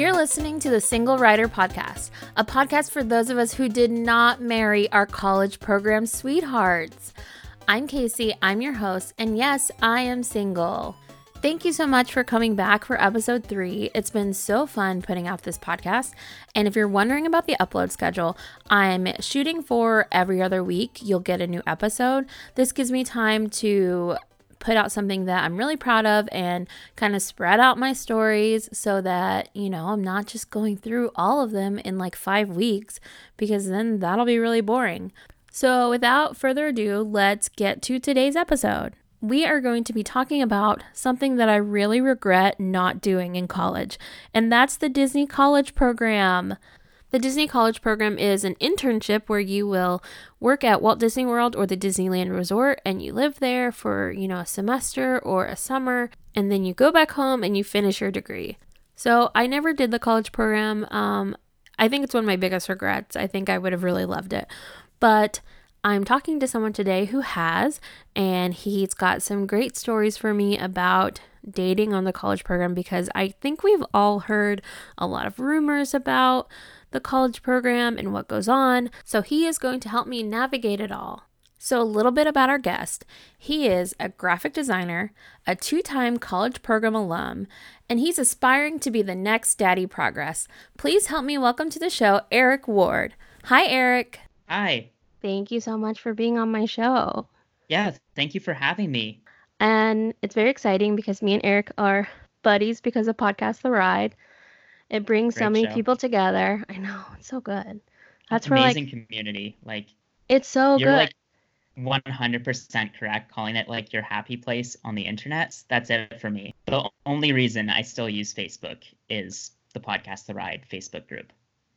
You're listening to the Single Rider Podcast, a podcast for those of us who did not marry our college program sweethearts. I'm Casey, I'm your host, and yes, I am single. Thank you so much for coming back for episode three. It's been so fun putting out this podcast. And if you're wondering about the upload schedule, I'm shooting for every other week. You'll get a new episode. This gives me time to put out something that I'm really proud of and kind of spread out my stories so that, you know, I'm not just going through all of them in like five weeks because then that'll be really boring. So, without further ado, let's get to today's episode we are going to be talking about something that I really regret not doing in college, and that's the Disney College Program. The Disney College Program is an internship where you will work at Walt Disney World or the Disneyland Resort and you live there for, you know, a semester or a summer and then you go back home and you finish your degree. So, I never did the college program. Um, I think it's one of my biggest regrets. I think I would have really loved it. But I'm talking to someone today who has, and he's got some great stories for me about dating on the college program because I think we've all heard a lot of rumors about the college program and what goes on. So he is going to help me navigate it all. So, a little bit about our guest. He is a graphic designer, a two time college program alum, and he's aspiring to be the next Daddy Progress. Please help me welcome to the show Eric Ward. Hi, Eric. Hi. Thank you so much for being on my show. Yeah, thank you for having me. And it's very exciting because me and Eric are buddies because of Podcast The Ride. It brings Great so many show. people together. I know, it's so good. That's for amazing like, community. Like it's so you're good. Like 100% correct calling it like your happy place on the internet. That's it for me. The only reason I still use Facebook is the Podcast The Ride Facebook group.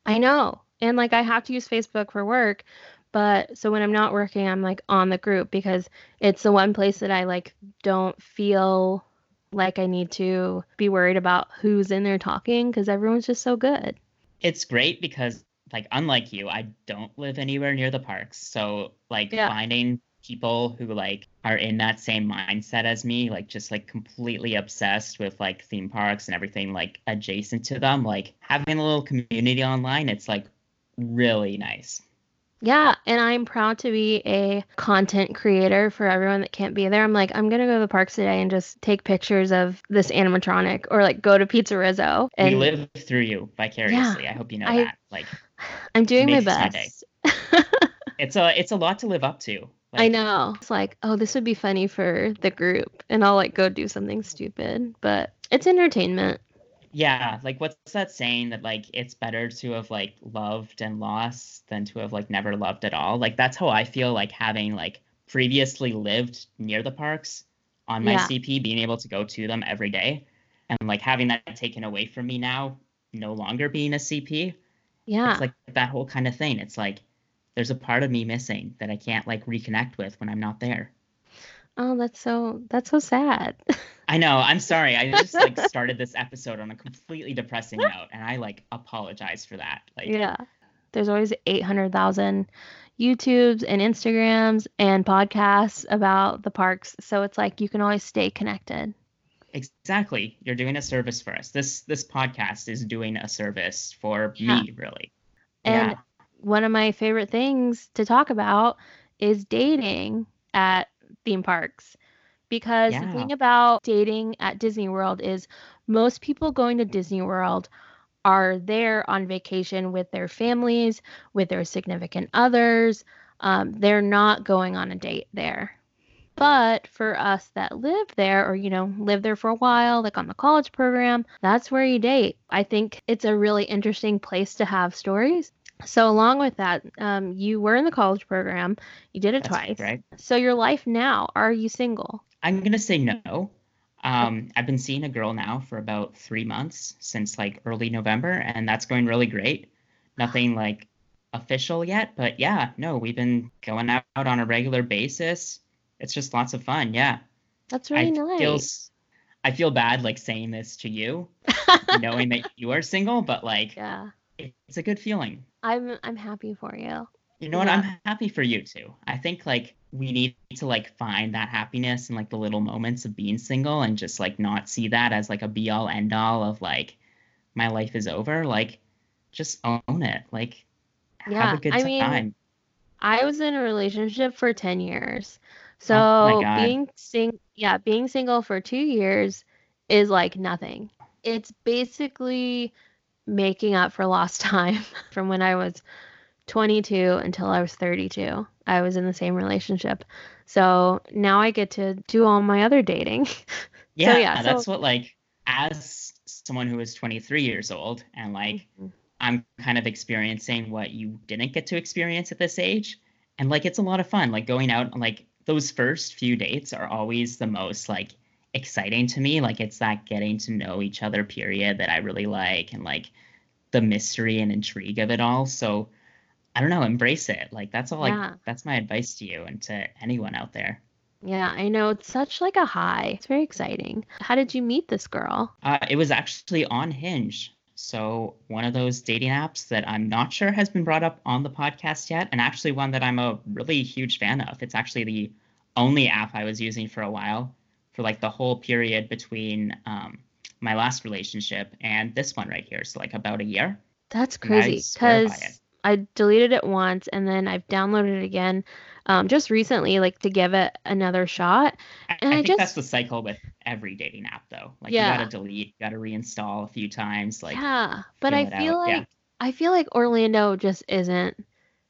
I know. And like I have to use Facebook for work, but so when I'm not working, I'm like on the group because it's the one place that I like don't feel like I need to be worried about who's in there talking because everyone's just so good. It's great because like unlike you, I don't live anywhere near the parks. So like yeah. finding people who like are in that same mindset as me, like just like completely obsessed with like theme parks and everything like adjacent to them, like having a little community online, it's like really nice. Yeah, and I'm proud to be a content creator for everyone that can't be there. I'm like, I'm gonna go to the parks today and just take pictures of this animatronic, or like go to PizzeRizzo. And we live through you vicariously. Yeah, I hope you know I, that. Like, I'm doing my best. it's a it's a lot to live up to. Like, I know. It's like, oh, this would be funny for the group, and I'll like go do something stupid, but it's entertainment yeah like what's that saying that like it's better to have like loved and lost than to have like never loved at all? Like that's how i feel like having like previously lived near the parks on my yeah. cp being able to go to them every day and like having that taken away from me now no longer being a cp yeah it's like that whole kind of thing. It's like there's a part of me missing that i can't like reconnect with when i'm not there Oh, that's so that's so sad. I know. I'm sorry. I just like started this episode on a completely depressing note, and I like apologize for that. Like, yeah, there's always eight hundred thousand YouTubes and Instagrams and podcasts about the parks, so it's like you can always stay connected. Exactly. You're doing a service for us. This this podcast is doing a service for yeah. me, really. And yeah. one of my favorite things to talk about is dating at theme parks because yeah. the thing about dating at Disney World is most people going to Disney World are there on vacation with their families, with their significant others. Um, they're not going on a date there. But for us that live there or, you know, live there for a while, like on the college program, that's where you date. I think it's a really interesting place to have stories. So along with that, um, you were in the college program. You did it That's twice. Right. So your life now, are you single? I'm gonna say no. Um, I've been seeing a girl now for about three months since like early November, and that's going really great. Nothing like official yet, but yeah, no, we've been going out on a regular basis. It's just lots of fun. Yeah. That's really I nice. Feel, I feel bad like saying this to you, knowing that you are single, but like, yeah, it's a good feeling. I'm I'm happy for you. You know what? I'm happy for you too. I think like we need to like find that happiness in like the little moments of being single and just like not see that as like a be all end all of like my life is over, like just own it. Like yeah, have a good I time. Mean, I was in a relationship for 10 years. Oh so oh being sing yeah, being single for 2 years is like nothing. It's basically making up for lost time from when I was 22 until I was 32. I was in the same relationship. So now I get to do all my other dating. Yeah, so, yeah that's so, what like as someone who is 23 years old and like mm-hmm. I'm kind of experiencing what you didn't get to experience at this age. And like it's a lot of fun. Like going out like those first few dates are always the most like exciting to me. Like it's that getting to know each other period that I really like and like the mystery and intrigue of it all. So I don't know, embrace it. Like that's all yeah. like that's my advice to you and to anyone out there. Yeah, I know. It's such like a high. It's very exciting. How did you meet this girl? Uh, it was actually on Hinge. So one of those dating apps that I'm not sure has been brought up on the podcast yet, and actually one that I'm a really huge fan of. It's actually the only app I was using for a while, for like the whole period between um, my last relationship and this one right here. So like about a year. That's crazy because I deleted it once and then I've downloaded it again um, just recently, like to give it another shot. And I, I, I think just, that's the cycle with every dating app, though. Like yeah. you gotta delete, you gotta reinstall a few times. Like yeah, but I feel out. like yeah. I feel like Orlando just isn't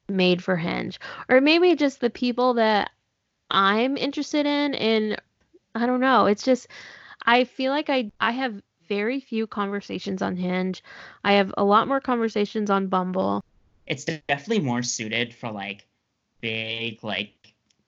made for Hinge, or maybe just the people that I'm interested in. And I don't know. It's just I feel like I I have very few conversations on Hinge. I have a lot more conversations on Bumble it's definitely more suited for like big like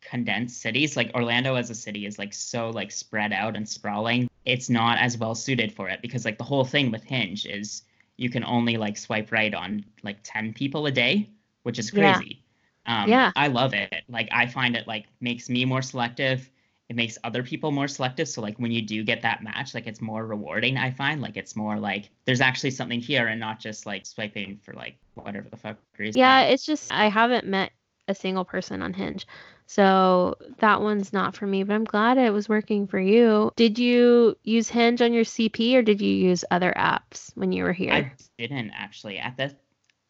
condensed cities like orlando as a city is like so like spread out and sprawling it's not as well suited for it because like the whole thing with hinge is you can only like swipe right on like 10 people a day which is crazy yeah. um yeah i love it like i find it like makes me more selective it makes other people more selective. So like when you do get that match like it's more rewarding i find. Like it's more like there's actually something here and not just like swiping for like whatever the fuck reason. Yeah it's just i haven't met a single person on hinge. So that one's not for me but i'm glad it was working for you. Did you use hinge on your cp or did you use other apps when you were here? I didn't actually. At that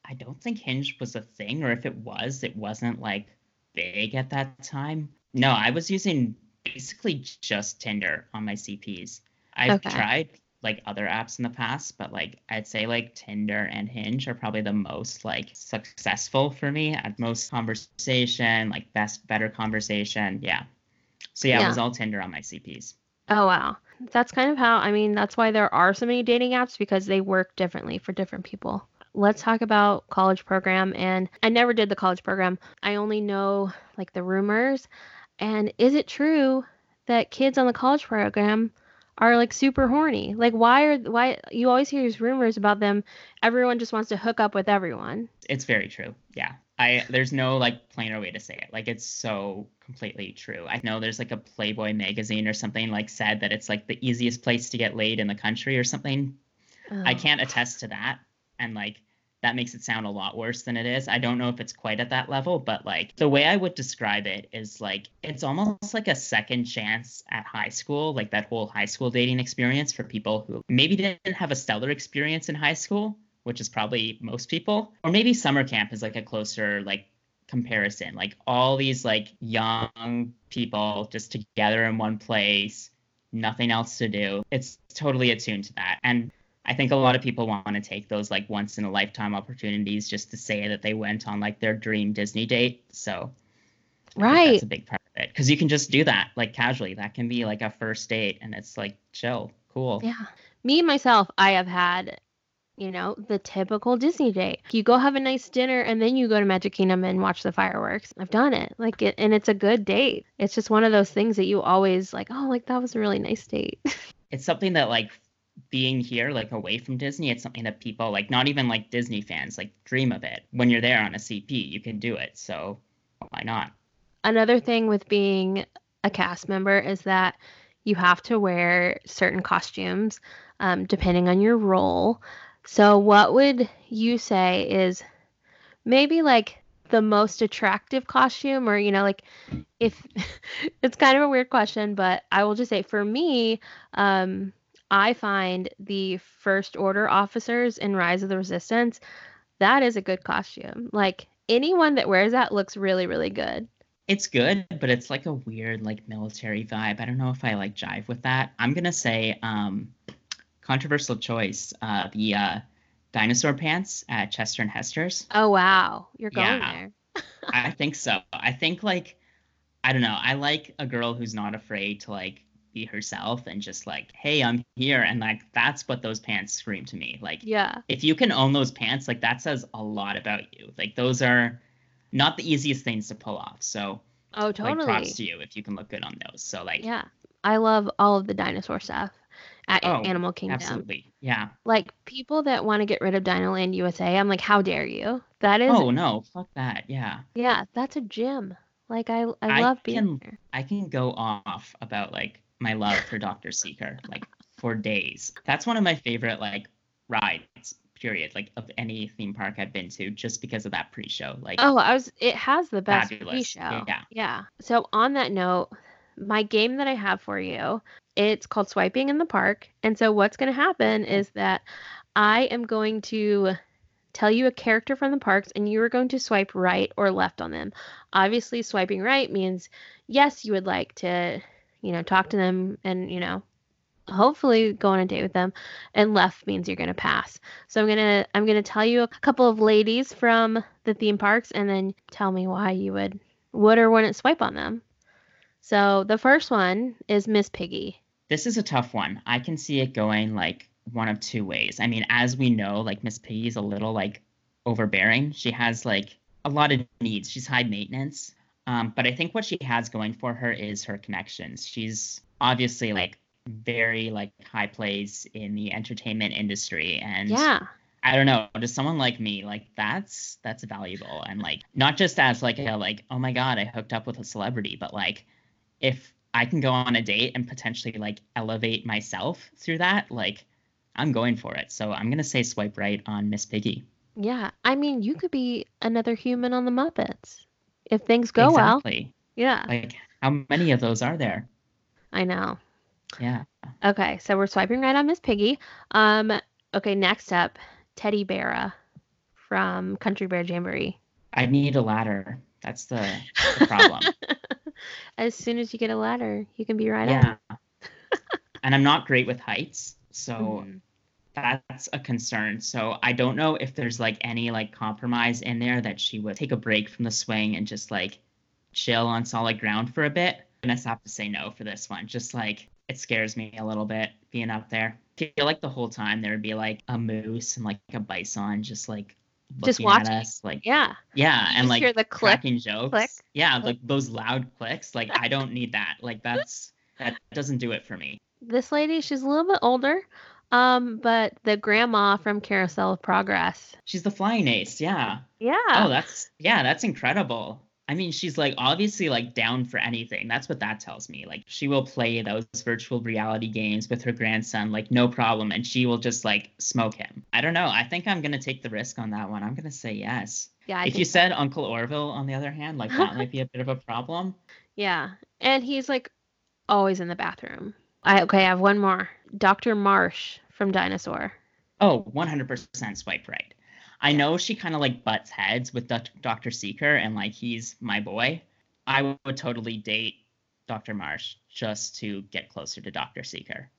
i don't think hinge was a thing or if it was it wasn't like big at that time. No i was using basically just Tinder on my CPs. I've okay. tried like other apps in the past, but like I'd say like Tinder and Hinge are probably the most like successful for me at most conversation, like best better conversation. Yeah. So yeah, yeah. it was all Tinder on my CPs. Oh wow. That's kind of how I mean that's why there are so many dating apps because they work differently for different people. Let's talk about college program and I never did the college program. I only know like the rumors. And is it true that kids on the college program are like super horny? Like why are why you always hear these rumors about them everyone just wants to hook up with everyone. It's very true. Yeah. I there's no like plainer way to say it. Like it's so completely true. I know there's like a Playboy magazine or something like said that it's like the easiest place to get laid in the country or something. Oh. I can't attest to that. And like that makes it sound a lot worse than it is. I don't know if it's quite at that level, but like the way I would describe it is like it's almost like a second chance at high school, like that whole high school dating experience for people who maybe didn't have a stellar experience in high school, which is probably most people, or maybe summer camp is like a closer like comparison. Like all these like young people just together in one place, nothing else to do. It's totally attuned to that. And I think a lot of people want to take those like once in a lifetime opportunities just to say that they went on like their dream Disney date. So right, that's a big part of it because you can just do that like casually. That can be like a first date, and it's like chill, cool. Yeah, me myself, I have had you know, the typical Disney date. You go have a nice dinner and then you go to Magic Kingdom and watch the fireworks. I've done it. Like it and it's a good date. It's just one of those things that you always like, oh, like that was a really nice date. it's something that like being here like away from disney it's something that people like not even like disney fans like dream of it. When you're there on a cp you can do it so why not? Another thing with being a cast member is that you have to wear certain costumes um, depending on your role. So what would you say is maybe like the most attractive costume? Or you know like if it's kind of a weird question but i will just say for me um I find the First Order officers in Rise of the Resistance, that is a good costume. Like anyone that wears that looks really, really good. It's good, but it's like a weird like military vibe. I don't know if I like jive with that. I'm gonna say um controversial choice. Uh the uh dinosaur pants at Chester and Hester's. Oh wow. You're going yeah, there. I think so. I think like I don't know. I like a girl who's not afraid to like be herself and just like, hey, I'm here. And like that's what those pants scream to me. Like yeah. If you can own those pants, like that says a lot about you. Like those are not the easiest things to pull off. So oh, totally. Like, props to you if you can look good on those. So like yeah, I love all of the dinosaur stuff at oh, Animal Kingdom. Absolutely, yeah. Like people that want to get rid of Dinoland USA, I'm like, how dare you? That is. Oh no, fuck that. Yeah. Yeah, that's a gym. Like I, I, I love being can, I can go off about like my love for Doctor Seeker like for days. That's one of my favorite like rides period like of any theme park I've been to just because of that pre-show. Like Oh, I was it has the best fabulous. pre-show. Yeah. Yeah. So on that note, my game that I have for you, it's called Swiping in the Park. And so what's going to happen is that I am going to tell you a character from the parks and you are going to swipe right or left on them. Obviously, swiping right means yes, you would like to, you know, talk to them and, you know, hopefully go on a date with them and left means you're going to pass. So i'm going to i'm going to tell you a couple of ladies from the theme parks and then tell me why you would would or wouldn't swipe on them. So the first one is miss piggy. This is a tough one. I can see it going like one of two ways. I mean as we know like miss piggy's a little like overbearing. She has like a lot of needs. She's high maintenance um, but i think what she has going for her is her connections. She's obviously like very like high place in the entertainment industry and yeah. I don't know, to someone like me, like that's that's valuable. And like not just as like a like oh my god, I hooked up with a celebrity, but like if I can go on a date and potentially like elevate myself through that, like I'm going for it. So I'm gonna say swipe right on Miss Piggy. Yeah, I mean you could be another human on the Muppets if things go exactly. well. Yeah. Like how many of those are there? I know. Yeah. Okay, so we're swiping right on Miss Piggy. Um, okay, next up, Teddi Barra from Country Bear Jamboree. I need a ladder. That's the, the problem. as soon as you get a ladder, you can be right up. yeah. up. and I'm not great with heights, so mm. That's a concern. So I don't know if there's like any like compromise in there that she would take a break from the swing and just like chill on solid ground for a bit. I just have to say no for this one. Just like it scares me a little bit being up there. I feel like the whole time there would be like a moose and like a bison just like just watching us like yeah yeah you and like hear the click, cracking jokes click, yeah click. like those loud clicks like i don't need that like that's that doesn't do it for me this lady she's a little bit older um but the grandma from carousel of progress she's the flying ace yeah yeah oh that's yeah that's incredible I mean, she's like obviously like down for anything. That's what that tells me. Like she will play those virtual reality games with her grandson, like no problem, and she will just like smoke him. I don't know. I think I'm gonna take the risk on that one. I'm gonna say yes. Yeah. I if you so. said Uncle Orville, on the other hand, like that might be a bit of a problem. Yeah, and he's like always in the bathroom. I okay. I have one more. Dr. Marsh from Dinosaur. Oh, 100% swipe right. I know she kind of like butts heads with Dr. Seeker and like he's my boy. I would totally date Dr. Marsh just to get closer to Dr. Seeker.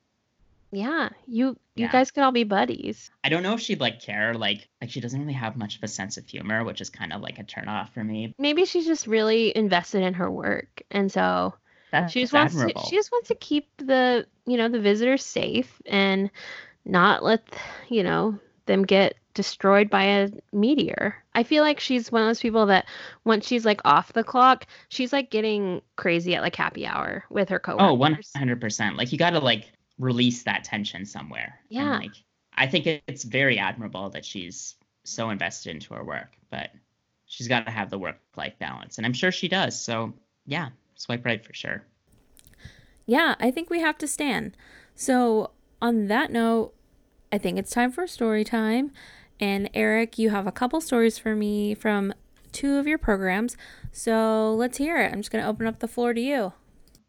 Yeah, you you yeah. guys could all be buddies. I don't know if she'd like care like like she doesn't really have much of a sense of humor, which is kind of like a turn off for me. Maybe she's just really invested in her work and so That's she just wants to, she just wants to keep the, you know, the visitors safe and not let, you know, them get destroyed by a meteor. I feel like she's one of those people that once she's like off the clock, she's like getting crazy at like happy hour with her oh, coworkers. Oh, 100%. Like you got to like release that tension somewhere. Yeah. And, like I think it's very admirable that she's so invested into her work, but she's got to have the work life balance. And I'm sure she does. So, yeah, swipe right for sure. Yeah, I think we have to stand. So, on that note, I think it's time for story time. And Eric, you have a couple stories for me from two of your programs. So let's hear it. I'm just going to open up the floor to you.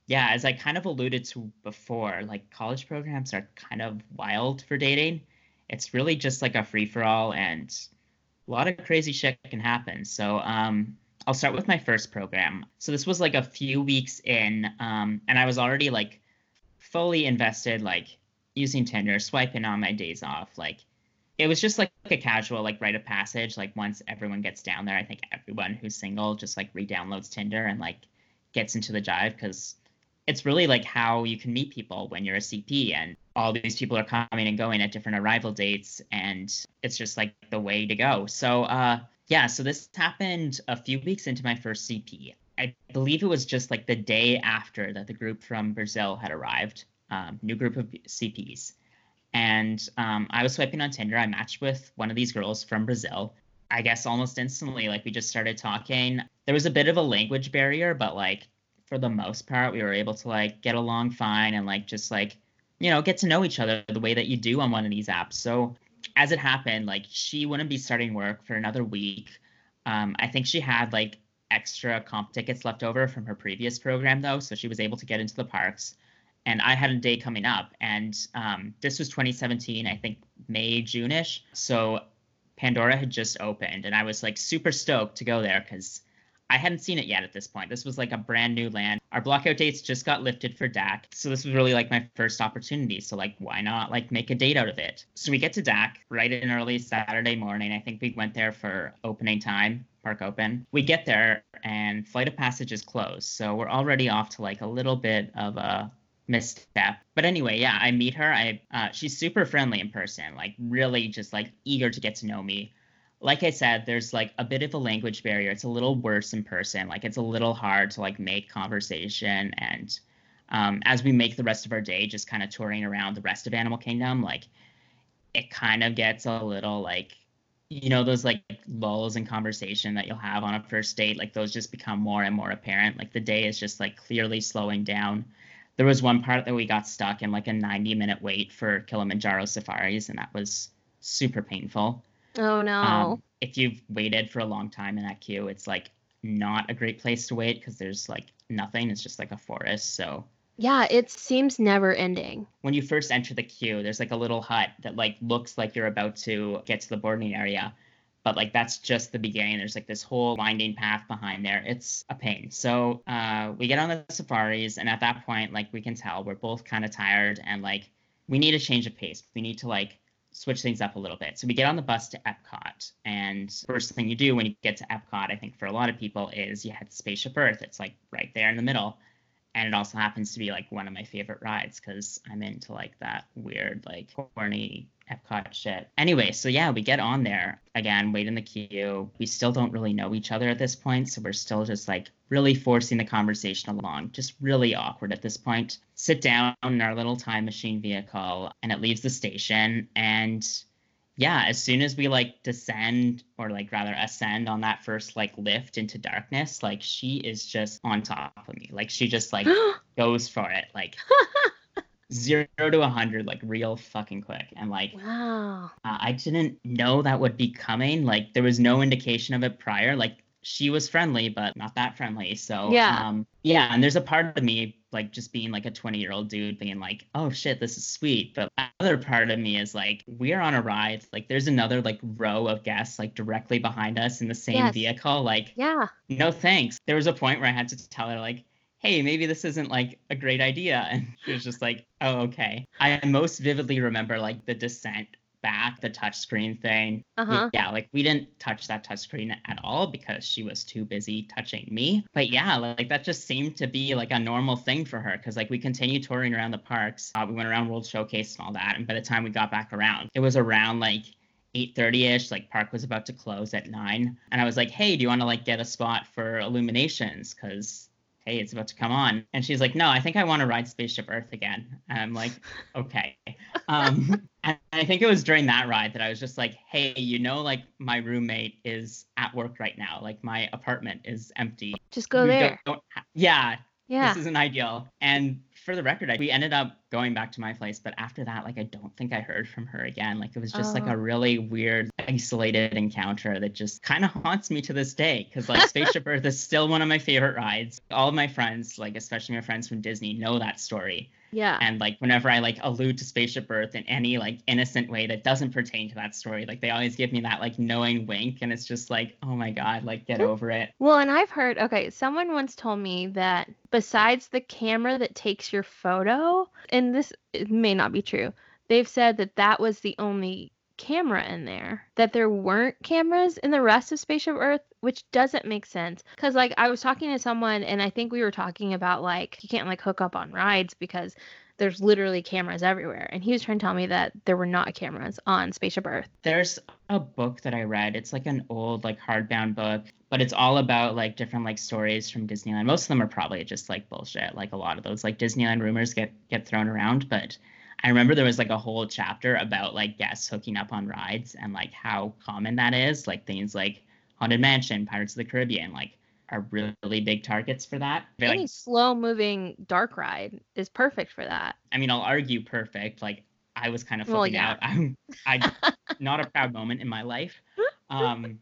yeah, as I kind of alluded to before, like college programs are kind of wild for dating. It's really just like a free for all, and a lot of crazy shit can happen. So, um, I'll start with my first program. So this was like a few weeks in, um, and I was already like fully invested, like using Tinder, swiping on my days off. Like it was just like a casual like rite of passage. Like once everyone gets down there, I think everyone who's single just like re-downloads Tinder and like gets into the jive because it's really like how you can meet people when you're a CP and all these people are coming and going at different arrival dates and it's just like the way to go. So uh yeah, so this happened a few weeks into my first CP. I believe it was just like the day after that the group from Brazil had arrived, um, new group of CPs. And um, I was swiping on Tinder. I matched with one of these girls from Brazil. I guess almost instantly, like we just started talking. There was a bit of a language barrier, but like for the most part, we were able to like get along fine and like just like, you know, get to know each other the way that you do on one of these apps. So as it happened, like she wouldn't be starting work for another week. Um, I think she had like extra comp tickets left over from her previous program though, so she was able to get into the parks. And I had a day coming up, and um, this was 2017, I think May, June-ish. So Pandora had just opened, and I was like super stoked to go there because I hadn't seen it yet at this point. This was like a brand new land. Our blockout dates just got lifted for DAK. So this was really like my first opportunity. So like why not like make a date out of it? So we get to DAK right in early Saturday morning. I think we went there for opening time, park open. We get there and flight of passage is closed. So we're already off to like a little bit of a misstep. But anyway, yeah, I meet her. I uh, she's super friendly in person, like really just like eager to get to know me like I said, there's like a bit of a language barrier. It's a little worse in person. Like it's a little hard to like make conversation. And um, as we make the rest of our day, just kind of touring around the rest of Animal Kingdom, like it kind of gets a little like, you know, those like lulls in conversation that you'll have on a first date, like those just become more and more apparent. Like the day is just like clearly slowing down. There was one part that we got stuck in like a 90 minute wait for Kilimanjaro safaris, and that was super painful. Oh no. Um, if you've waited for a long time in that queue, it's like not a great place to wait because there's like nothing. It's just like a forest. So yeah, it seems never ending. When you first enter the queue, there's like a little hut that like looks like you're about to get to the boarding area. But like that's just the beginning. There's like this whole winding path behind there. It's a pain. So uh, we get on the safaris, and at that point, like we can tell we're both kind of tired, and like we need a change of pace. We need to like switch things up a little bit. So we get on the bus to Epcot, and first thing you do when you get to Epcot, I think for a lot of people, is you head to Spaceship Earth. It's like right there in the middle, and it also happens to be like one of my favorite rides because I'm into like that weird like corny Epcot shit. Anyway, so yeah, we get on there again, wait in the queue. We still don't really know each other at this point, so we're still just like really forcing the conversation along. Just really awkward at this point. Sit down in our little time machine vehicle, and it leaves the station. And yeah, as soon as we like descend or like rather ascend on that first like lift into darkness, like she is just on top of me. Like she just like goes for it. Like zero to a hundred like real fucking quick. And like wow. uh, i didn't know that would be coming. Like there was no indication of it prior. Like she was friendly but not that friendly. So yeah. um yeah and there's a part of me like just being like a 20 year old dude being like oh shit this is sweet but other part of me is like we're on a ride like there's another like row of guests like directly behind us in the same yes. vehicle like yeah no thanks there was a point where i had to tell her like hey, maybe this isn't like a great idea. And she was just like, oh, okay. I most vividly remember like the descent back, the touchscreen thing. Uh-huh. Yeah, like we didn't touch that touchscreen at all because she was too busy touching me. But yeah, like that just seemed to be like a normal thing for her because like we continued touring around the parks. Uh, we went around World Showcase and all that. And by the time we got back around, it was around like 8.30ish like park was about to close at 9 and i was like hey do you want to like get a spot for illuminations because hey, it's about to come on. And she's like, no, I think I want to ride Spaceship Earth again. And I'm like, okay. Um, and I think it was during that ride that I was just like, hey, you know, like my roommate is at work right now. Like my apartment is empty. Just go we there. yeah. Yeah. This isn't ideal. And for the record, I, we ended up going back to my place, but after that, like I don't think I heard from her again. Like it was just oh. like a oh. really weird, isolated encounter that just kind of haunts me to this day. Because like Spaceship Earth is still one of my favorite rides. All of my friends, like especially my friends from Disney, know that story. Yeah. And like whenever I like allude to Spaceship Earth in any like innocent way that doesn't pertain to that story, like they always give me that like knowing wink and it's just like, "Oh my god, like get over it." Well, and I've heard, okay, someone once told me that besides the camera that takes your photo, and this may not be true. They've said that that was the only camera in there that there weren't cameras in the rest of spaceship earth which doesn't make sense. Because like i was talking to someone and i think we were talking about like you can't like hook up on rides because there's literally cameras everywhere. And he was trying to tell me that there were not cameras on spaceship earth. There's a book that i read. It's like an old like hardbound book but it's all about like different like stories from disneyland. Most of them are probably just like bullshit like a lot of those like disneyland rumors get get thrown around but I remember there was like a whole chapter about like guests hooking up on rides and like how common that is. Like things like Haunted Mansion, Pirates of the Caribbean, like are really big targets for that. Any like, slow moving dark ride is perfect for that. I mean, I'll argue perfect. Like I was kind of flipping well, yeah. out. I'm I not a proud moment in my life. Um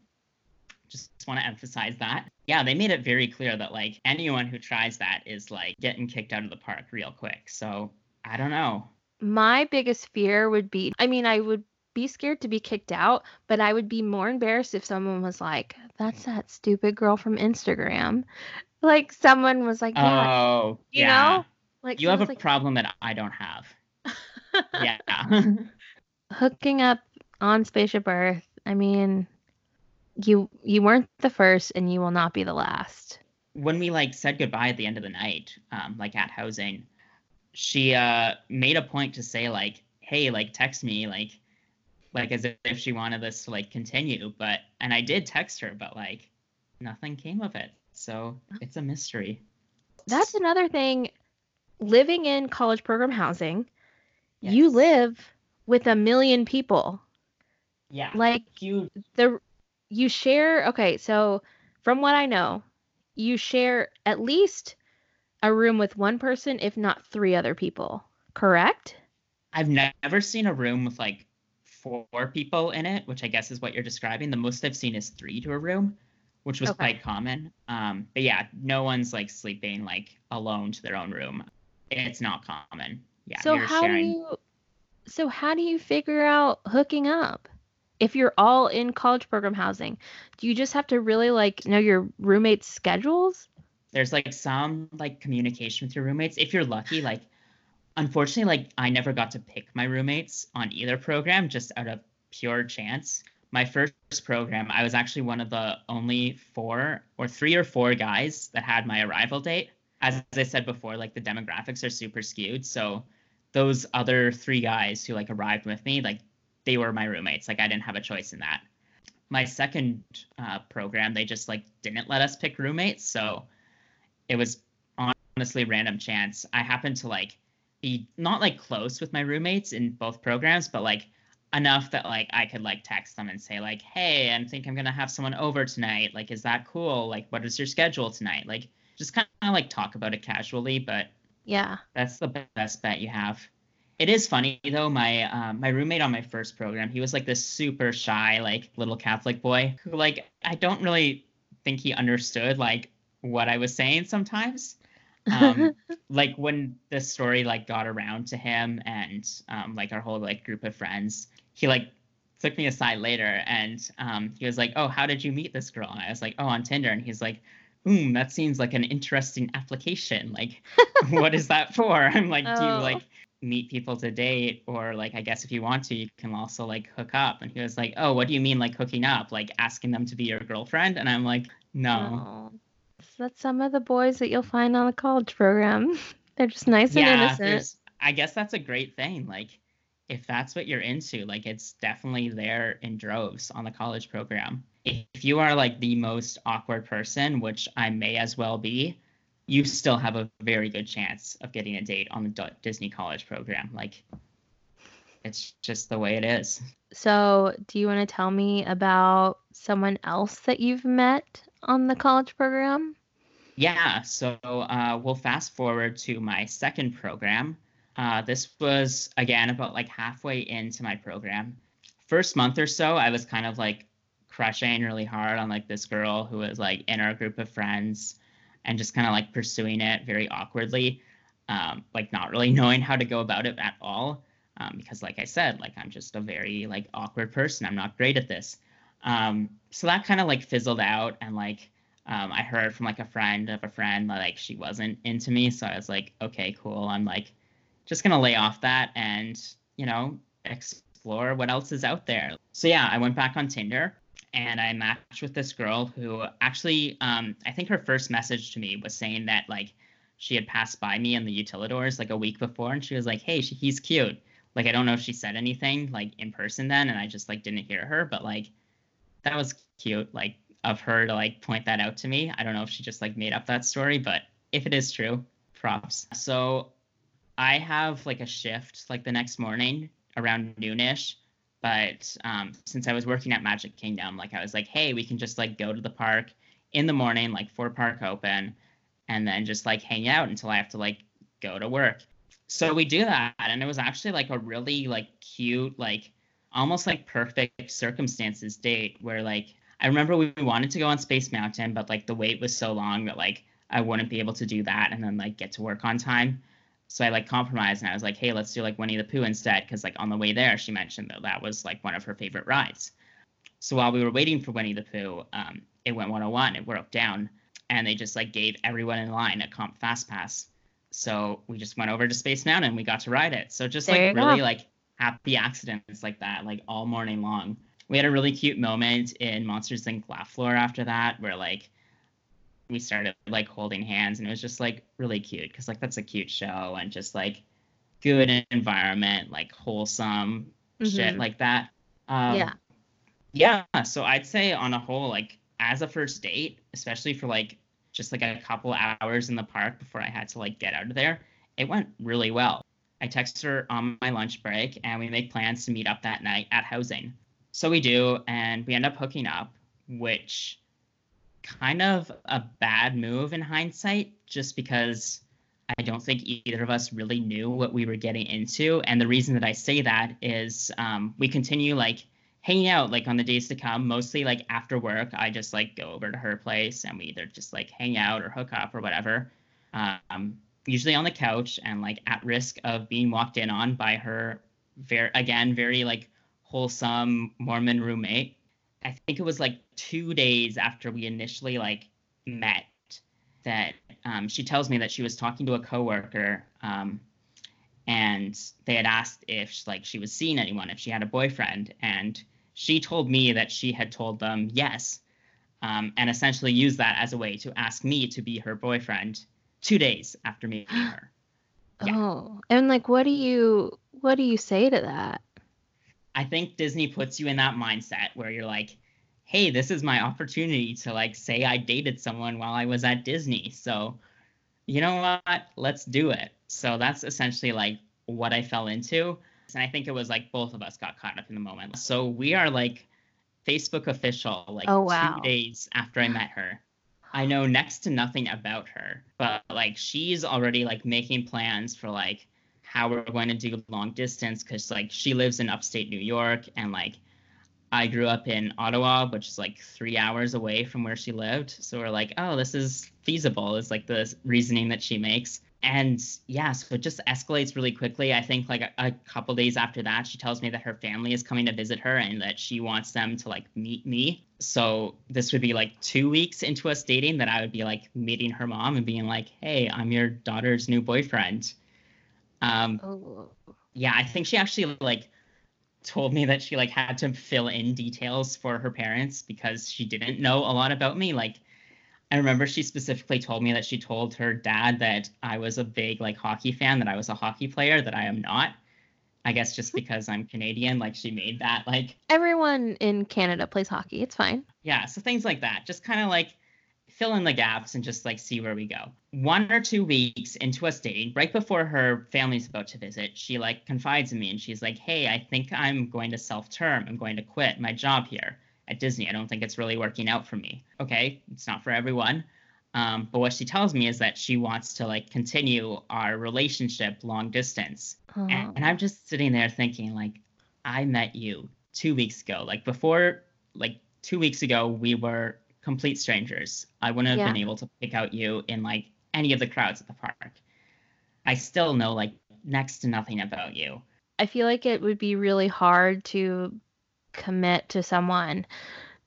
just want to emphasize that. Yeah, they made it very clear that like anyone who tries that is like getting kicked out of the park real quick. So I don't know my biggest fear would be I mean, I would be scared to be kicked out, but I would be more embarrassed if someone was like, "That's that stupid girl from Instagram." Like someone was like, yeah, "Oh, you yeah. know, like you have a like, problem that I don't have." yeah. Hooking up on Spaceship Earth. I mean, you you weren't the first, and you will not be the last. When we like said goodbye at the end of the night, um, like at housing, she uh made a point to say like hey like text me like like as if she wanted this to like continue but and i did text her but like nothing came of it. So it's a mystery. That's another thing. Living in college program housing yes. you live with a million people. Yeah. Like you the you share okay so from what i know you share at least a room with one person, if not three other people. Correct? I've never seen a room with like four people in it, which I guess is what you're describing. The most I've seen is three to a room, which was okay. quite common. Um, but yeah, no one's like sleeping like alone to their own room. It's not common. Yeah. So how sharing... do you so how do you figure out hooking up? If you're all in college program housing, do you just have to really like know your roommates' schedules? There's like some like communication with your roommates. If you're lucky like unfortunately like i never got to pick my roommates on either program just out of pure chance. My first program i was actually one of the only four or three or four guys that had my arrival date. As i said before like the demographics are super skewed so those other three guys who like arrived with me like they were my roommates. Like i didn't have a choice in that. My second uh, program they just like didn't let us pick roommates so it was honestly random chance. I happened to like be not like close with my roommates in both programs, but like enough that like I could like text them and say like, "Hey, I think I'm gonna have someone over tonight. Like, is that cool? Like, what is your schedule tonight?" Like, just kind of like talk about it casually, but yeah, that's the best bet you have. It is funny though. My um, my roommate on my first program, he was like this super shy like little Catholic boy who like I don't really think he understood like what I was saying sometimes. Um, like when the story like got around to him and um, like our whole like group of friends, he like took me aside later and um, he was like, "Oh, how did you meet this girl?" And I was like, "Oh, on Tinder." And he's like, "Hmm, that seems like an interesting application. Like, what is that for?" I'm like, "Do you oh. like meet people to date or like I guess if you want to, you can also like hook up?" And he was like, "Oh, what do you mean like hooking up? Like asking them to be your girlfriend?" And I'm like, "No." Oh. That's some of the boys that you'll find on the college program. They're just nice yeah, and innocent. I guess that's a great thing. Like, if that's what you're into, like, it's definitely there in droves on the college program. If you are like the most awkward person, which I may as well be, you still have a very good chance of getting a date on the Disney college program. Like, it's just the way it is. So, do you want to tell me about someone else that you've met on the college program? Yeah, so uh, we'll fast forward to my second program. Uh, this was again about like halfway into my program. First month or so, I was kind of like crushing really hard on like this girl who was like in our group of friends and just kind of like pursuing it very awkwardly, um, like not really knowing how to go about it at all. Um, because like I said, like I'm just a very like awkward person. I'm not great at this. Um, so that kind of like fizzled out and like um, I heard from like a friend of a friend that like she wasn't into me. So I was like, okay, cool. I'm like just gonna lay off that and you know explore what else is out there. So yeah, I went back on Tinder and I matched with this girl who actually um, I think her first message to me was saying that like she had passed by me in the utilidors like a week before and she was like, hey, she, he's cute. Like I don't know if she said anything like in person then and I just like didn't hear her, but like that was cute. Like of her to like point that out to me. I don't know if she just like made up that story, but if it is true, props. So I have like a shift like the next morning around noonish. But um, since I was working at Magic Kingdom, like I was like, hey, we can just like go to the park in the morning, like for park open, and then just like hang out until I have to like go to work. So we do that, and it was actually like a really like cute, like almost like perfect circumstances date where like I remember we wanted to go on Space Mountain, but like the wait was so long that like I wouldn't be able to do that and then like get to work on time. So I like compromised and I was like, hey, let's do like Winnie the Pooh instead. Cause like on the way there, she mentioned that that was like one of her favorite rides. So while we were waiting for Winnie the Pooh, um, it went 101, it broke down, and they just like gave everyone in line a comp fast pass. So we just went over to Space Mountain and we got to ride it. So just there like really go. like happy accidents like that, like all morning long we had a really cute moment in Monsters Inc. Laugh Floor after that, where like we started like holding hands, and it was just like really cute because like that's a cute show and just like good environment, like wholesome mm-hmm. shit like that. Um, yeah. Yeah. So I'd say on a whole, like as a first date, especially for like just like a couple hours in the park before I had to like get out of there, it went really well. I text her on my lunch break and we make plans to meet up that night at housing. So we do, and we end up hooking up, which kind of a bad move in hindsight, just because I don't think either of us really knew what we were getting into. And the reason that I say that is um, we continue like hanging out like on the days to come, mostly like after work. I just like go over to her place and we either just like hang out or hook up or whatever. Um, usually on the couch and like at risk of being walked in on by her very again very like wholesome Mormon roommate. I think it was like two days after we initially like met that um, she tells me that she was talking to a coworker um, and they had asked if like she was seeing anyone, if she had a boyfriend, and she told me that she had told them yes, um, and essentially used that as a way to ask me to be her boyfriend two days after meeting her. Yeah. Oh, and like, what do you what do you say to that? I think Disney puts you in that mindset where you're like, hey, this is my opportunity to like say I dated someone while I was at Disney. So, you know what? Let's do it. So that's essentially like what I fell into. And I think it was like both of us got caught up in the moment. So we are like Facebook official like oh, wow. two days after I met her. I know next to nothing about her, but like she's already like making plans for like how we're going to do long distance because like she lives in upstate New York and like I grew up in Ottawa, which is like three hours away from where she lived. So we're like, oh, this is feasible, is like the reasoning that she makes. And yeah, so it just escalates really quickly. I think like a, a couple days after that, she tells me that her family is coming to visit her and that she wants them to like meet me. So this would be like two weeks into us dating that I would be like meeting her mom and being like, hey, I'm your daughter's new boyfriend um, oh. Yeah, I think she actually like told me that she like had to fill in details for her parents because she didn't know a lot about me. Like, I remember she specifically told me that she told her dad that I was a big like hockey fan, that I was a hockey player, that I am not. I guess just because I'm Canadian, like she made that like everyone in Canada plays hockey. It's fine. Yeah, so things like that. Just kind of like fill in the gaps and just like see where we go. One or two weeks into us dating, right before her family's about to visit, she like confides in me and she's like, Hey, I think I'm going to self term. I'm going to quit my job here at Disney. I don't think it's really working out for me. Okay, it's not for everyone. Um, but what she tells me is that she wants to like continue our relationship long distance. And, and I'm just sitting there thinking, like, I met you two weeks ago. Like before, like two weeks ago, we were complete strangers. I wouldn't have yeah. been able to pick out you in like any of the crowds at the park. I still know like next to nothing about you. I feel like it would be really hard to commit to someone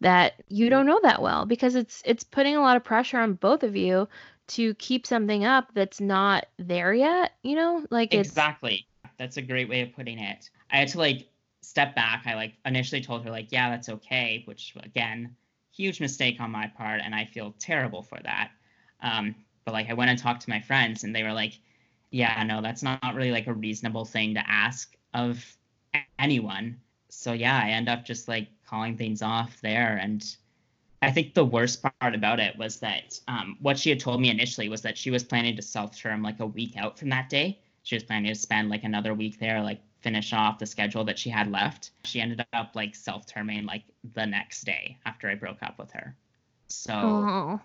that you don't know that well because it's it's putting a lot of pressure on both of you to keep something up that's not there yet, you know? Like Exactly. That's a great way of putting it. I had to like step back. I like initially told her like, "Yeah, that's okay," which again, huge mistake on my part and I feel terrible for that. Um, but like I went and talked to my friends and they were like, "Yeah, no, that's not really like a reasonable thing to ask of anyone." So yeah, I end up just like calling things off there. And I think the worst part about it was that um, what she had told me initially was that she was planning to self term like a week out from that day. She was planning to spend like another week there, like finish off the schedule that she had left. She ended up like self terming like the next day after I broke up with her. So. Oh.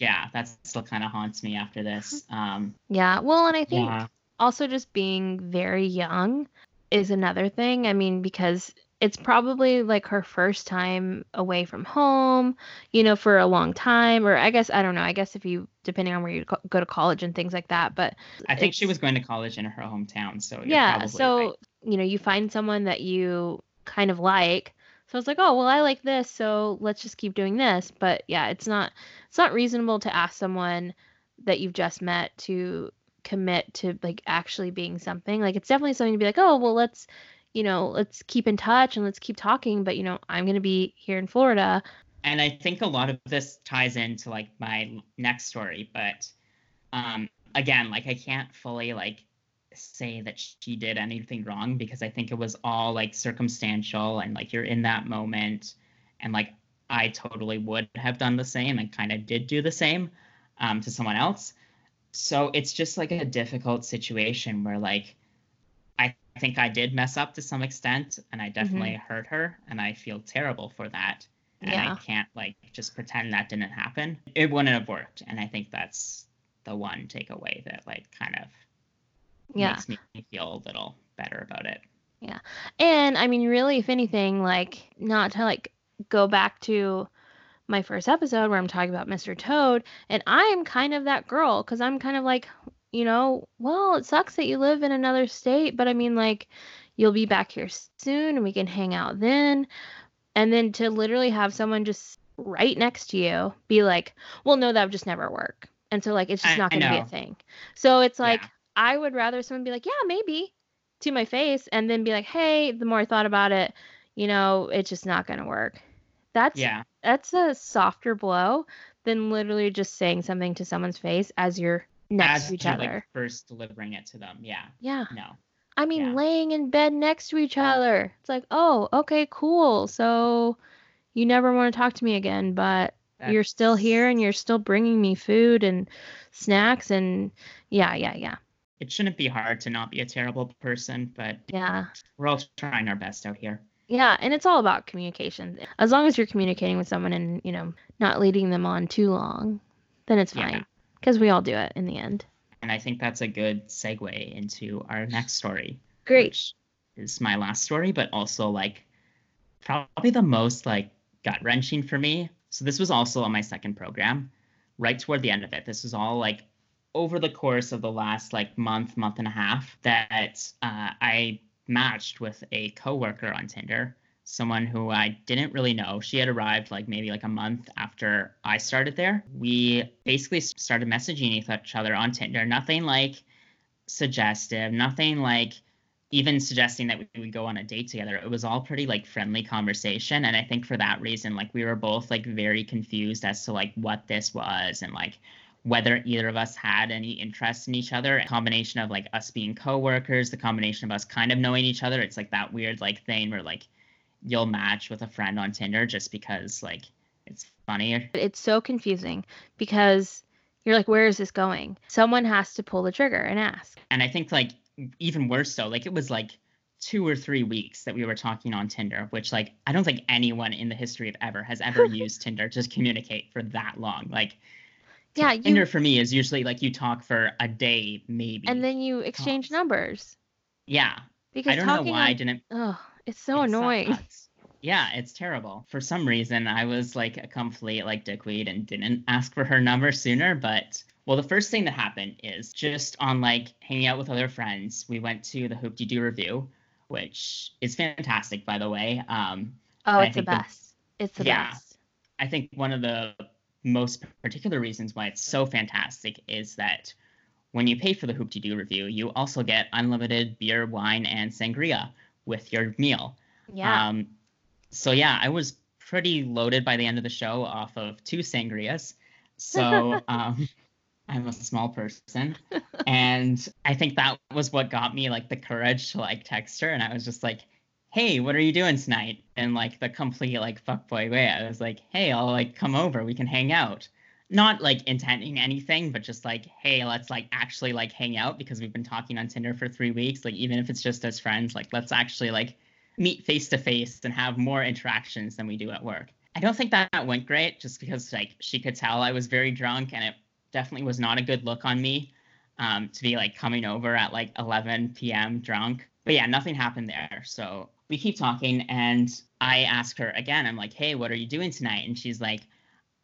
Yeah, that still kind of haunts me after this. Um, yeah, well, and I think yeah. also just being very young is another thing. I mean, because it's probably like her first time away from home, you know, for a long time. Or I guess, I don't know. I guess if you, depending on where you go to college and things like that. But I think she was going to college in her hometown. So yeah. So, right. you know, you find someone that you kind of like. So it's like, oh, well, I like this. So let's just keep doing this. But yeah, it's not, it's not reasonable to ask someone that you've just met to commit to like actually being something. Like it's definitely something to be like, oh, well, let's you know, let's keep in touch and let's keep talking. But, you know, I'm going to be here in Florida. And I think a lot of this ties into like my next story. But um, again, like I can't fully like say that she did anything wrong because I think it was all like circumstantial and like you're in that moment. And like I totally would have done the same and kind of did do the same um, to someone else. So it's just like a difficult situation where like think I did mess up to some extent and I definitely mm-hmm. hurt her and I feel terrible for that. And yeah. I can't like just pretend that didn't happen. It wouldn't have worked. And I think that's the one takeaway that like kind of yeah. makes me feel a little better about it. Yeah. And I mean really if anything, like not to like go back to my first episode where I'm talking about Mr. Toad, and I am kind of that girl because I'm kind of like, you know, well, it sucks that you live in another state, but I mean, like, you'll be back here soon and we can hang out then. And then to literally have someone just right next to you be like, well, no, that would just never work. And so, like, it's just I, not going to be a thing. So it's like, yeah. I would rather someone be like, yeah, maybe to my face and then be like, hey, the more I thought about it, you know, it's just not going to work. That's yeah. That's a softer blow than literally just saying something to someone's face as you're next to each other. Like first delivering it to them. Yeah. Yeah. No. I mean, yeah. laying in bed next to each other. It's like, oh, okay, cool. So you never want to talk to me again, but That's... you're still here and you're still bringing me food and snacks and yeah, yeah, yeah. It shouldn't be hard to not be a terrible person, but yeah, we're all trying our best out here. Yeah, and it's all about communication. As long as you're communicating with someone and, you know, not leading them on too long, then it's fine. Yeah because we all do it in the end. And I think that's a good segue into our next story. Great. is my last story, but also like probably the most like gut wrenching for me. So this was also on my second program, right toward the end of it. This was all like over the course of the last like month, month and a half that uh, I matched with a coworker on Tinder someone who I didn't really know. She had arrived like maybe like a month after I started there. We basically started messaging each other on Tinder. Nothing like suggestive, nothing like even suggesting that we would go on a date together. It was all pretty like friendly conversation. And I think for that reason, like we were both like very confused as to like what this was and like whether either of us had any interest in each other. A combination of like us being coworkers, the combination of us kind of knowing each other. It's like that weird like thing where like you'll match with a friend on Tinder just because like it's funny. It's so confusing because you're like, where is this going? Someone has to pull the trigger and ask. And I think like even worse so, like it was like two or three weeks that we were talking on Tinder, which like I don't think anyone in the history of ever has ever used Tinder to communicate for that long. Like Yeah, you, Tinder for me is usually like you talk for a day, maybe, and then you exchange tops. numbers. Yeah, because I don't know why on, I didn't. Oh, it's so it annoying. Sucks. Yeah, it's terrible. For some reason, I was like a complete like dickweed and didn't ask for her number sooner. But well, the first thing that happened is just on like hanging out with other friends, we went to the Hoop-Dee-Doo Revue, which is fantastic, by the way. Um, oh, it's the best. The, it's the yeah, best. I think one of the most particular reasons why it's so fantastic is that when you pay for the Hoop-Dee-Doo Revue, you also get unlimited beer, wine, and sangria with your meal. Yeah. Um, so yeah, I was pretty loaded by the end of the show off of two sangrias. So um, I'm a small person, and I think that was what got me like the courage to like text her, and I was just like, "Hey, what are you doing tonight?" And like the complete like fuckboy way. I was like, "Hey, I'll like come over. We can hang out." Not like intending anything, but just like, "Hey, let's like actually like hang out because we've been talking on Tinder for three weeks. Like even if it's just as friends, like let's actually like." meet face to face and have more interactions than we do at work. I don't think that went great just because like she could tell I was very drunk and it definitely was not a good look on me um, to be like coming over at like 11 p.m. drunk. But yeah, nothing happened there. So we keep talking and I ask her again, I'm like, hey, what are you doing tonight? And she's like,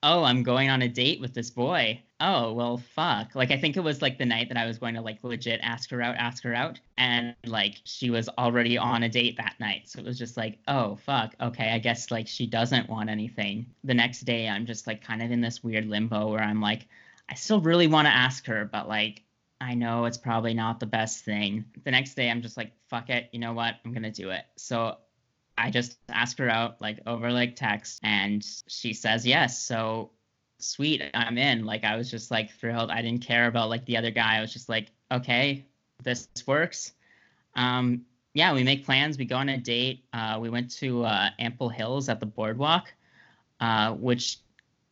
oh, I'm going on a date with this boy. Oh, well, fuck. Like, I think it was like the night that I was going to like legit ask her out, ask her out. And like, she was already on a date that night. So it was just like, oh, fuck. Okay. I guess like she doesn't want anything. The next day, I'm just like kind of in this weird limbo where I'm like, I still really want to ask her, but like, I know it's probably not the best thing. The next day, I'm just like, fuck it. You know what? I'm going to do it. So I just asked her out like over like text and she says yes. So sweet, I'm in. Like I was just like thrilled. I didn't care about like the other guy. I was just like, okay, this works. Um, yeah, we make plans. We go on a date. Uh, we went to uh, Ample Hills at the boardwalk, uh, which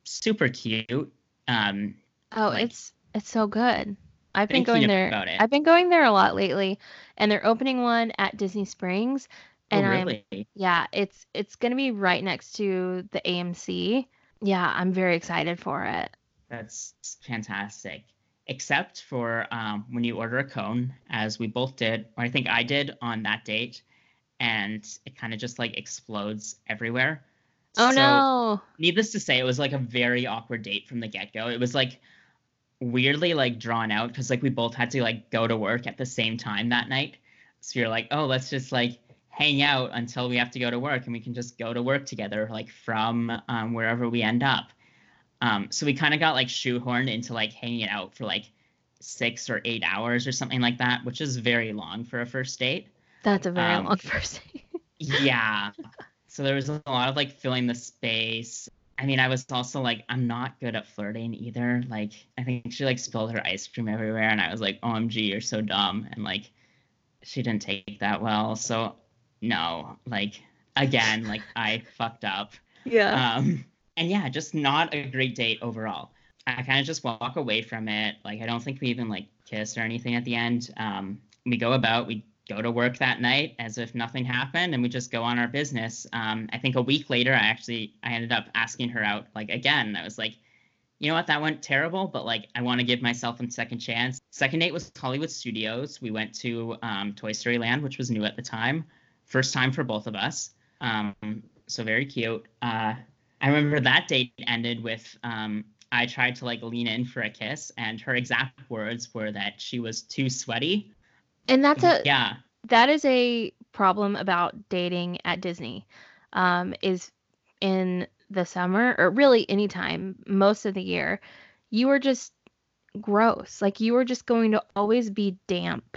super cute. Um, oh, like, it's it's so good. I've been going there. I've been going there a lot lately, and they're opening one at Disney Springs, and oh, really? I'm yeah, it's it's gonna be right next to the AMC. Yeah, I'm very excited for it. That's fantastic. Except for um, when you order a cone, as we both did, or I think I did on that date, and it kind of just like explodes everywhere. Oh so, no! Needless to say, it was like a very awkward date from the get go. It was like weirdly like drawn out because like we both had to like go to work at the same time that night. So you're like, oh, let's just like hang out until we have to go to work and we can just go to work together like from um, wherever we end up um, so we kind of got like shoehorned into like hanging out for like six or eight hours or something like that which is very long for a first date that's a very um, long first date yeah so there was a lot of like filling the space I mean, I was also like, I'm not good at flirting either. Like, I think she like spilled her ice cream everywhere, and I was like, OMG, you're so dumb. And like, she didn't take that well. So no, like again, like I fucked up. Yeah. Um, and yeah, just not a great date overall. I kind of just walk away from it. Like I don't think we even like kiss or anything at the end. Um, we go about, we go to work that night as if nothing happened, and we just go on our business. Um, I think a week later, I actually I ended up asking her out like again. I was like, you know what, that went terrible, but like I want to give myself a second chance. Second date was Hollywood Studios. We went to um, Toy Story Land, which was new at the time first time for both of us. Um, so very cute. Uh, I remember that date ended with um, I tried to like lean in for a kiss, and her exact words were that she was too sweaty. And that's a yeah. That is a problem about dating at Disney. Um, is in the summer or really anytime, most of the year, you are just gross. Like you are just going to always be damp.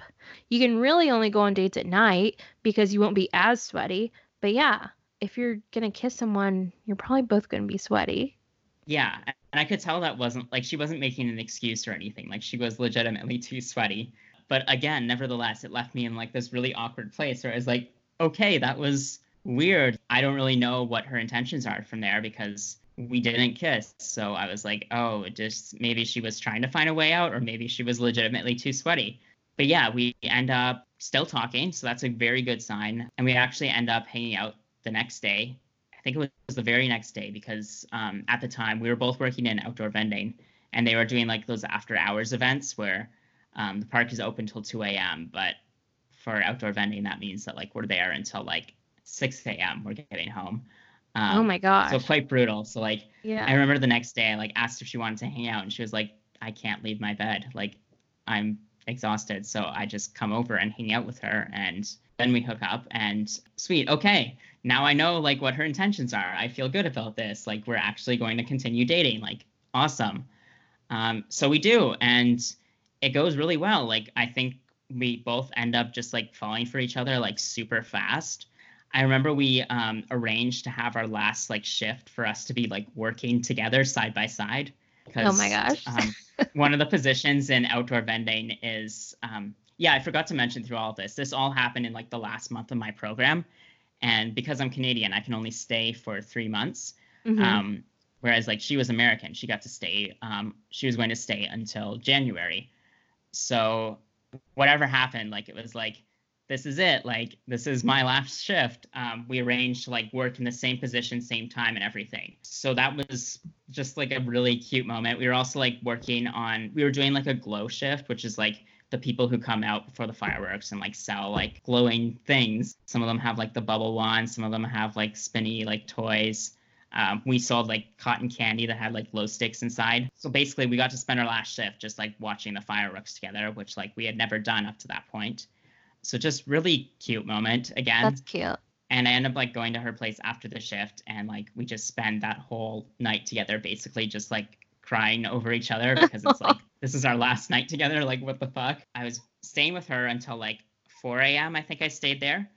You can really only go on dates at night because you won't be as sweaty. But yeah, if you're going to kiss someone, you're probably both going to be sweaty. Yeah. And I could tell that wasn't like she wasn't making an excuse or anything. Like she was legitimately too sweaty. But again, nevertheless, it left me in like this really awkward place where I was like, okay, that was weird. I don't really know what her intentions are from there because we didn't kiss. So I was like, oh, just maybe she was trying to find a way out, or maybe she was legitimately too sweaty. But yeah, we end up still talking. So that's a very good sign. And we actually end up hanging out the next day. I think it was the very next day because um, at the time we were both working in outdoor vending. and they were doing like those after hours events where um, the park is open till 2 a.m. But for outdoor vending, that means that like we're there until like 6 a.m. We're getting home. Um, oh my gosh. So quite brutal. So like, yeah. I remember the next day, I like asked if she wanted to hang out, and she was like, "I can't leave my bed. Like, I'm exhausted, so I just come over and hang out with her, and then we hook up, and sweet, okay, now I know like what her intentions are. I feel good about this. Like, we're actually going to continue dating. Like, awesome. Um, so we do, and it goes really well. Like, I think we both end up just like falling for each other like super fast I remember we um, arranged to have our last like shift for us to be like working together side by side. Oh my gosh. um, one of the positions in outdoor vending is, um, yeah, I forgot to mention through all this. This all happened in like the last month of my program. And because I'm Canadian, I can only stay for three months. Mm-hmm. Um, whereas like she was American, she got to stay, um, she was going to stay until January. So whatever happened, like it was like, this is it. Like, this is my last shift. Um, we arranged to like work in the same position, same time, and everything. So that was just like a really cute moment. We were also like working on, we were doing like a glow shift, which is like the people who come out before the fireworks and like sell like glowing things. Some of them have like the bubble wands, some of them have like spinny like toys. Um, we sold like cotton candy that had like glow sticks inside. So basically, we got to spend our last shift just like watching the fireworks together, which like we had never done up to that point. So just really cute moment again. That's cute. And I end up like going to her place after the shift and like we just spend that whole night together basically just like crying over each other because it's like this is our last night together. Like what the fuck? I was staying with her until like 4 a.m. I think I stayed there.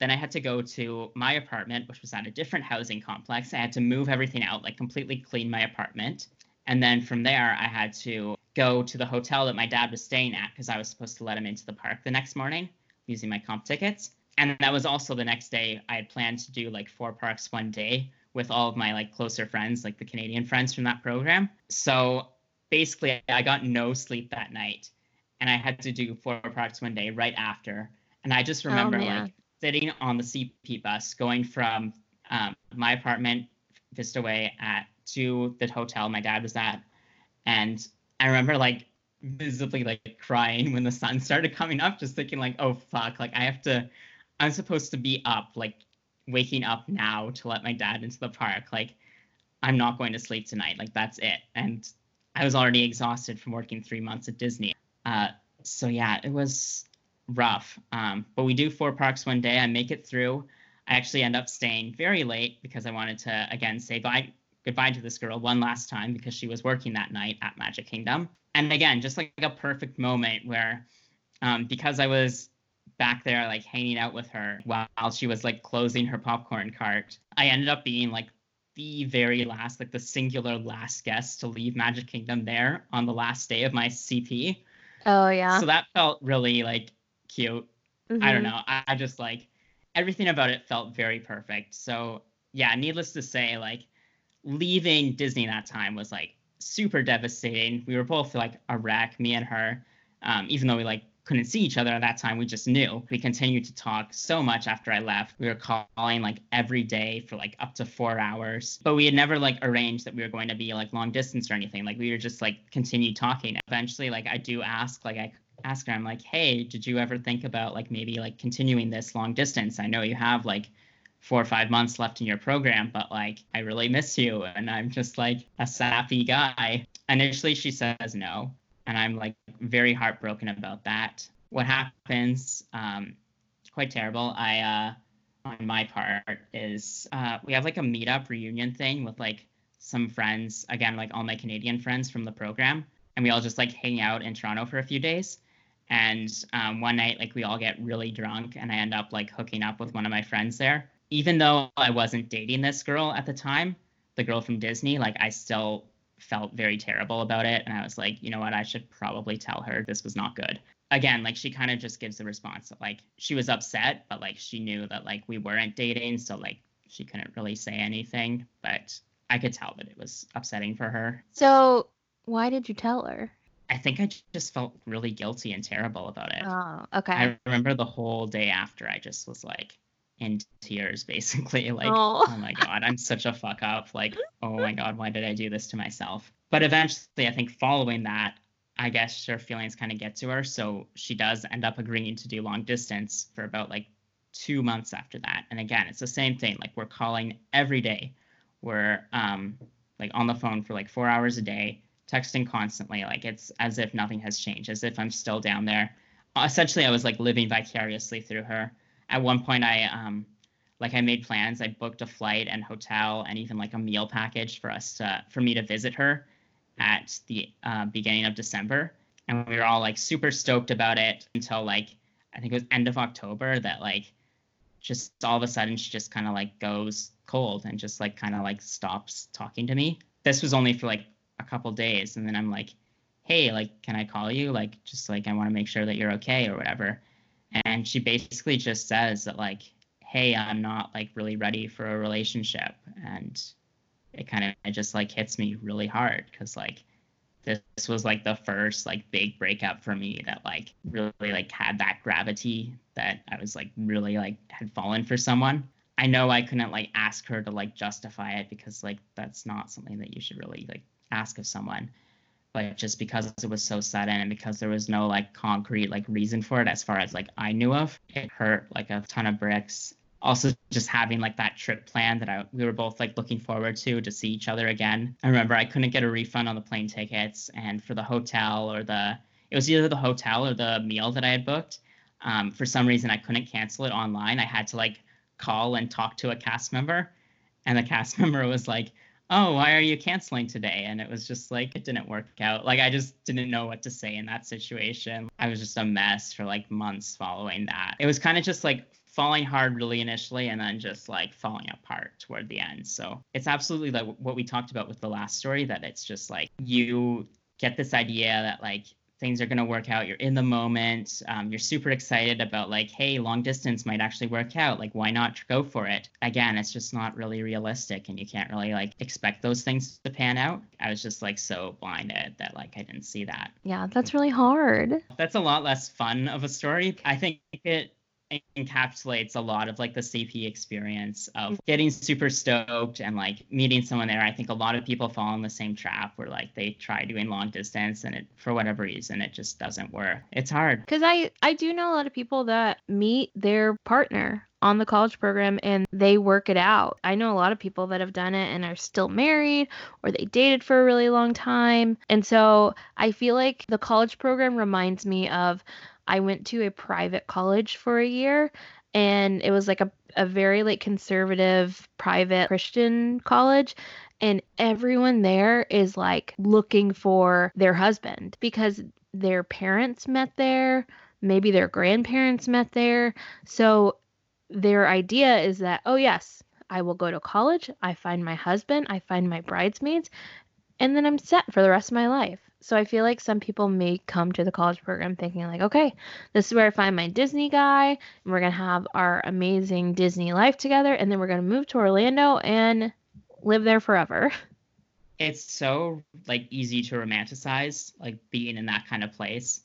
Then I had to go to my apartment, which was at a different housing complex. I had to move everything out, like completely clean my apartment. And then from there, I had to go to the hotel that my dad was staying at because I was supposed to let him into the park the next morning using my comp tickets. And that was also the next day I had planned to do like four parks one day with all of my like closer friends, like the Canadian friends from that program. So basically I got no sleep that night and I had to do four parks one day right after. And I just oh, remember oh, like sitting on the CP bus going from um, my apartment Vista Way at to the hotel my dad was at. And I remember like visibly like crying when the sun started coming up, just thinking like, oh fuck, like I have to, I'm supposed to be up, like waking up now to let my dad into the park. Like I'm not going to sleep tonight. Like that's it. And I was already exhausted from working three months at Disney. Uh, so yeah, it was rough. Um, but we do four parks one day. I make it through. I actually end up staying very late because I wanted to again say bye goodbye to this girl one last time because she was working that night at Magic Kingdom and again, just like a perfect moment where, um, because I was back there like hanging out with her while she was like closing her popcorn cart, I ended up being like the very last, like the singular last guest to leave Magic Kingdom there on the last day of my CP. Oh yeah. So that felt really like cute. Mm-hmm. I don't mm-hmm. know. I, I just like everything about it felt very perfect. So yeah, needless to say, like leaving Disney that time was like super devastating. We were both like a wreck, me and her. Um, even though we like couldn't see each other at that time, we just knew. We continued to talk so much after I left. We were calling like every day for like up to four hours. But we had never like arranged that we were going to be like long distance or anything. Like we were just like continued talking. Eventually, like I do ask, like I ask her, I'm like, hey, did you ever think about like maybe like continuing this long distance? I know you have like four or five months left in your program, but like, I really miss you. And I'm just like a sappy guy. Initially, she says no. And I'm like very heartbroken about that. What happens, um, quite terrible. I, uh, on my part, is uh, we have like a meetup reunion thing with like some friends, again, like all my Canadian friends from the program. And we all just like hang out in Toronto for a few days. And um, one night, like we all get really drunk, and I end up like hooking up with one of my friends there even though I wasn't dating this girl at the time, the girl from Disney, like I still felt very terrible about it. And I was like, you know what? I should probably tell her this was not good. Again, like she kind of just gives the response that like she was upset, but like she knew that like we weren't dating. So like she couldn't really say anything. But I could tell that it was upsetting for her. So why did you tell her? I think I just felt really guilty and terrible about it. Oh, okay. I remember the whole day after I just was like, in tears basically like oh. oh. my god i'm such a fuck up like oh my god why did i do this to myself But eventually, I think following that, I guess her feelings kind of get to her. So she does end up agreeing to do long distance for about like two months after that. And again, it's the same thing. Like we're calling every day. We're um, like on the phone for like four hours a day, texting constantly. Like it's as if nothing has changed, as if I'm still down there. Essentially, I was like living vicariously through her. At one point, I um, like I made plans. I booked a flight and hotel and even like a meal package for us to for me to visit her at the uh, beginning of December, and we were all like super stoked about it until like I think it was end of October that like just all of a sudden she just kind of like goes cold and just like kind of like stops talking to me. This was only for like a couple days, and then I'm like, hey, like, can I call you? Like, just like I want to make sure that you're okay or whatever. And she basically just says that like, hey, I'm not like really ready for a relationship, and it kind of just like hits me really hard because like this, this was like the first like big breakup for me that like really like had that gravity that I was like really like had fallen for someone. I know I couldn't like ask her to like justify it because like that's not something that you should really like ask of someone. But just because it was so sudden and because there was no like concrete like reason for it as far as like I knew of, it hurt like a ton of bricks also just having like that trip plan that I we were both like looking forward to to see each other again. I remember I couldn't get a refund on the plane tickets and for the hotel or the it was either the hotel or the meal that I had booked. Um, for some reason I couldn't cancel it online. I had to like call and talk to a cast member, and the cast member was like, "Oh, why are you canceling today?" And it was just like it didn't work out. Like I just didn't know what to say in that situation. I was just a mess for like months following that. It was kind of just like falling hard really initially and then just like falling apart toward the end. So it's absolutely like what we talked about with the last story that it's just like you get this idea that like things are going to work out. You're in the moment. Um, you're super excited about like, hey, long distance might actually work out. Like, why not go for it? Again, it's just not really realistic, and you can't really like expect those things to pan out. I was just like so blinded that like I didn't see that. Yeah, that's really hard. That's a lot less fun of a story. I think it encapsulates a lot of like the CP experience of mm-hmm. getting super stoked and like meeting someone there. I think a lot of people fall in the same trap where like they try doing long distance and it for whatever reason it just doesn't work. It's hard. Cuz I I do know a lot of people that meet their partner on the college program and they work it out. I know a lot of people that have done it and are still married or they dated for a really long time. And so I feel like the college program reminds me of I went to a private college for a year and it was like a, a very like conservative private Christian college and everyone there is like looking for their husband because their parents met there, maybe their grandparents met there. So their idea is that, oh, yes, I will go to college, I find my husband, I find my bridesmaids, and then I'm set for the rest of my life. So I feel like some people may come to the college program thinking like, okay, this is where I find my Disney guy, and we're gonna have our amazing Disney life together, and then we're gonna move to Orlando and live there forever. It's so like easy to romanticize like being in that kind of place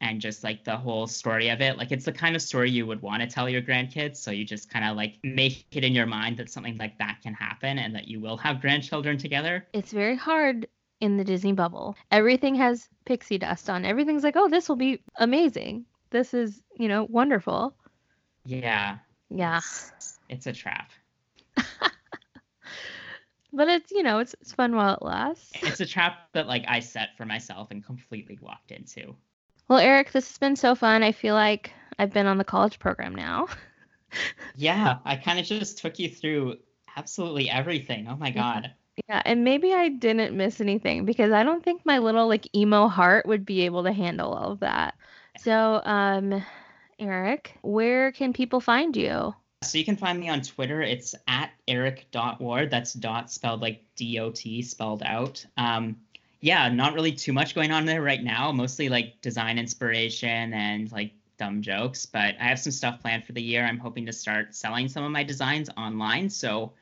and just like the whole story of it. Like it's the kind of story you would want to tell your grandkids. So you just kind of like make it in your mind that something like that can happen and that you will have grandchildren together. It's very hard in the Disney bubble. Everything has pixie dust on. Everything's like, oh, this will be amazing. This is, you know, wonderful. Yeah. Yeah. It's, it's a trap. but it's, you know, it's, it's fun while it lasts. It's a trap that like I set for myself and completely walked into. Well, Eric, this has been so fun. I feel like I've been on the college program now. yeah, I kind of just took you through absolutely everything. Oh my god. Yeah, and maybe I didn't miss anything because I don't think my little like emo heart would be able to handle all of that. So, um, Eric, where can people find you? So you can find me on Twitter. It's at eric.ward. That's dot spelled like D-O-T spelled out. Um, yeah, not really too much going on there right now. Mostly like design inspiration and like dumb jokes. But I have some stuff planned for the year. I'm hoping to start selling some of my designs online. So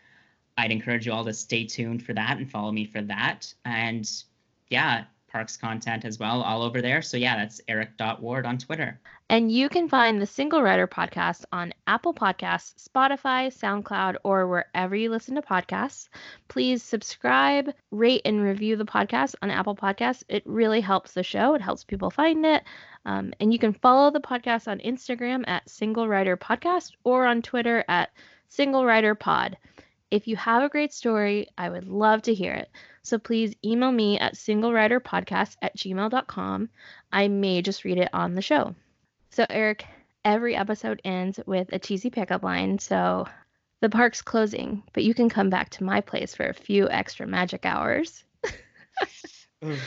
I'd encourage you all to stay tuned for that and follow me for that. And yeah, parks content as well, all over there. So yeah, that's eric.ward on Twitter. And you can find the Single Rider podcast on Apple Podcasts, Spotify, SoundCloud, or wherever you listen to podcasts. Please subscribe, rate, and review the podcast on Apple Podcasts. It really helps the show, it helps people find it. Um, and you can follow the podcast on Instagram at Single Rider Podcast or on Twitter at Single Rider Pod. If you have a great story, I would love to hear it. So please email me at singleriderpodcast at gmail.com. I may just read it on the show. So, Eric, every episode ends with a cheesy pickup line. So, the park's closing, but you can come back to my place for a few extra magic hours. that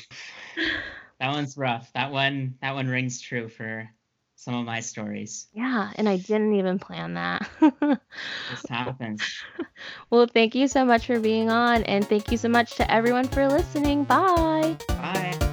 one's rough. That one that one rings true for some of my stories. Yeah, and I didn't even plan that. this happens. Well, thank you so much for being on, and thank you so much to everyone for listening. Bye. Bye.